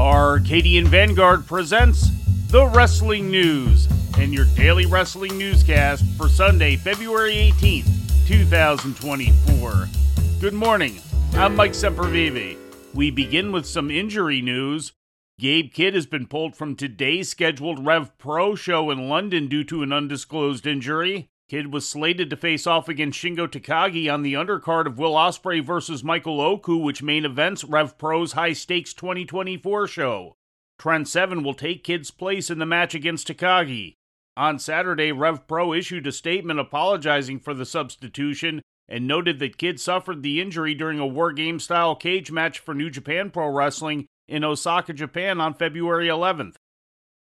Arcadian Vanguard presents the Wrestling News and your daily wrestling newscast for Sunday, February 18th, 2024. Good morning. I'm Mike Sempervive. We begin with some injury news. Gabe Kidd has been pulled from today's scheduled Rev Pro show in London due to an undisclosed injury. Kidd was slated to face off against Shingo Takagi on the undercard of Will Ospreay versus Michael Oku, which main events Rev Pro's High Stakes 2024 show. Trent Seven will take Kidd's place in the match against Takagi. On Saturday, Rev Pro issued a statement apologizing for the substitution and noted that Kidd suffered the injury during a War Game style cage match for New Japan Pro Wrestling in Osaka, Japan on February 11th.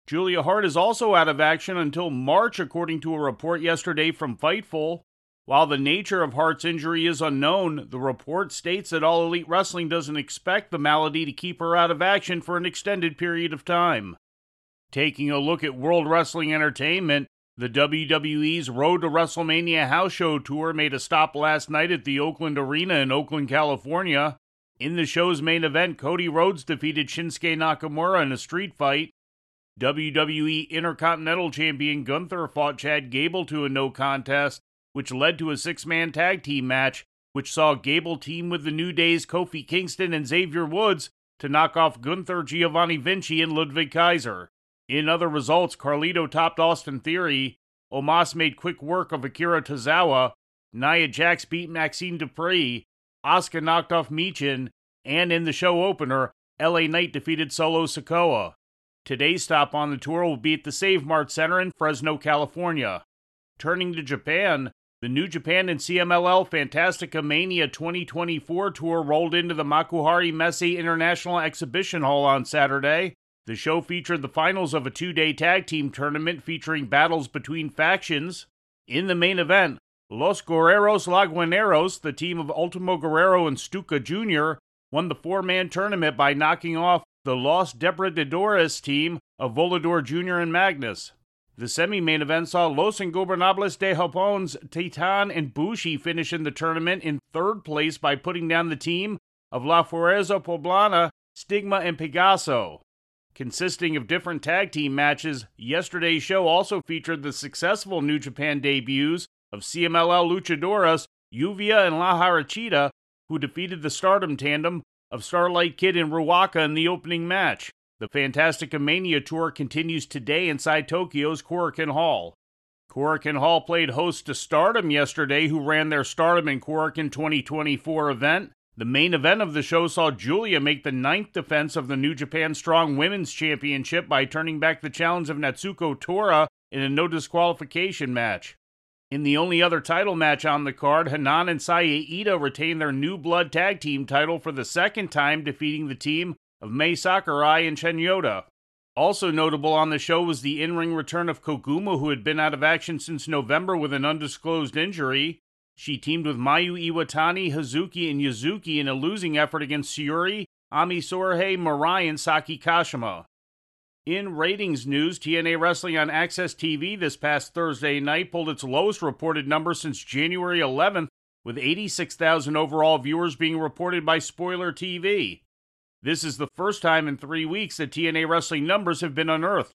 Julia Hart is also out of action until March, according to a report yesterday from Fightful. While the nature of Hart's injury is unknown, the report states that All Elite Wrestling doesn't expect the malady to keep her out of action for an extended period of time. Taking a look at World Wrestling Entertainment, the WWE's Road to WrestleMania House Show Tour made a stop last night at the Oakland Arena in Oakland, California. In the show's main event, Cody Rhodes defeated Shinsuke Nakamura in a street fight. WWE Intercontinental Champion Gunther fought Chad Gable to a no contest, which led to a six man tag team match, which saw Gable team with the New Day's Kofi Kingston and Xavier Woods to knock off Gunther, Giovanni Vinci, and Ludwig Kaiser. In other results, Carlito topped Austin Theory, Omos made quick work of Akira Tozawa, Nia Jax beat Maxxine Dupri, Asuka knocked off Michin, and in the show opener, LA Knight defeated Solo Sikoa. Today's stop on the tour will be at the Save Mart Center in Fresno, California. Turning to Japan, the New Japan and CMLL Fantastica Mania 2024 tour rolled into the Makuhari Messe International Exhibition Hall on Saturday. The show featured the finals of a two day tag team tournament featuring battles between factions. In the main event, Los Guerreros Laguneros, the team of Ultimo Guerrero and Stuka Jr., won the four man tournament by knocking off the Los Depredadores team of Volador Jr. and Magnus. The semi main event saw Los Ingobernables de Japon's Titan and Bushi finish in the tournament in third place by putting down the team of La Fuerza Poblana, Stigma, and Pegaso. Consisting of different tag team matches, yesterday's show also featured the successful New Japan debuts of CMLL luchadoras Yuvia and La Jarochita, who defeated the Stardom tandem of Starlight Kid and Ruaka in the opening match. The Fantastica Mania tour continues today inside Tokyo's Korakuen Hall. Korakuen Hall played host to Stardom yesterday, who ran their Stardom in Korakuen 2024 event. The main event of the show saw Giulia make the ninth defense of the New Japan Strong Women's Championship by turning back the challenge of Natsuko Tora in a no disqualification match. In the only other title match on the card, Hanan and Saya Iida retained their new blood tag team title for the second time, defeating the team of Mai Sakurai and Chen Yoda. Also notable on the show was the in ring return of Koguma, who had been out of action since November with an undisclosed injury. She teamed with Mayu Iwatani, Hazuki, and Yuzuki in a losing effort against Syuri, Ami Sourei, Mirai, and Saki Kashima. In ratings news, TNA Wrestling on AXS TV this past Thursday night pulled its lowest reported number since January 11th, with 86,000 overall viewers being reported by Spoiler TV. This is the first time in three weeks that TNA Wrestling numbers have been unearthed.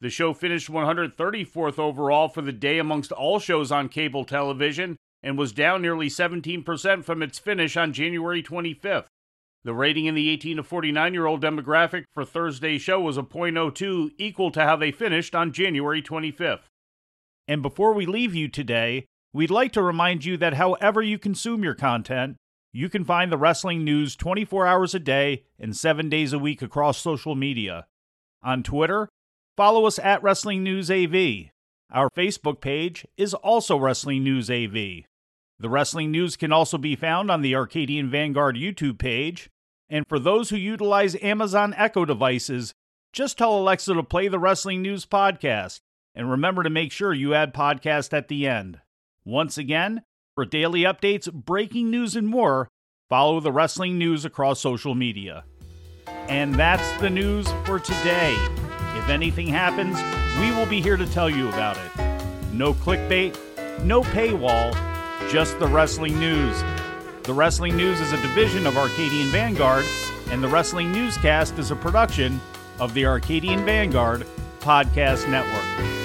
The show finished 134th overall for the day amongst all shows on cable television and was down nearly 17% from its finish on January 25th. The rating in the 18 to 49 year old demographic for Thursday's show was a .02, equal to how they finished on January 25th. And before we leave you today, we'd like to remind you that however you consume your content, you can find the wrestling news 24 hours a day and 7 days a week across social media. On Twitter, follow us at Wrestling News AV. Our Facebook page is also Wrestling News AV. The wrestling news can also be found on the Arcadian Vanguard YouTube page. And for those who utilize Amazon Echo devices, just tell Alexa to play the Wrestling News Podcast. And remember to make sure you add podcast at the end. Once again, for daily updates, breaking news, and more, follow the wrestling news across social media. And that's the news for today. If anything happens, we will be here to tell you about it. No clickbait, no paywall just the wrestling news. The Wrestling News is a division of Arcadian Vanguard, and the Wrestling Newscast is a production of the Arcadian Vanguard Podcast Network.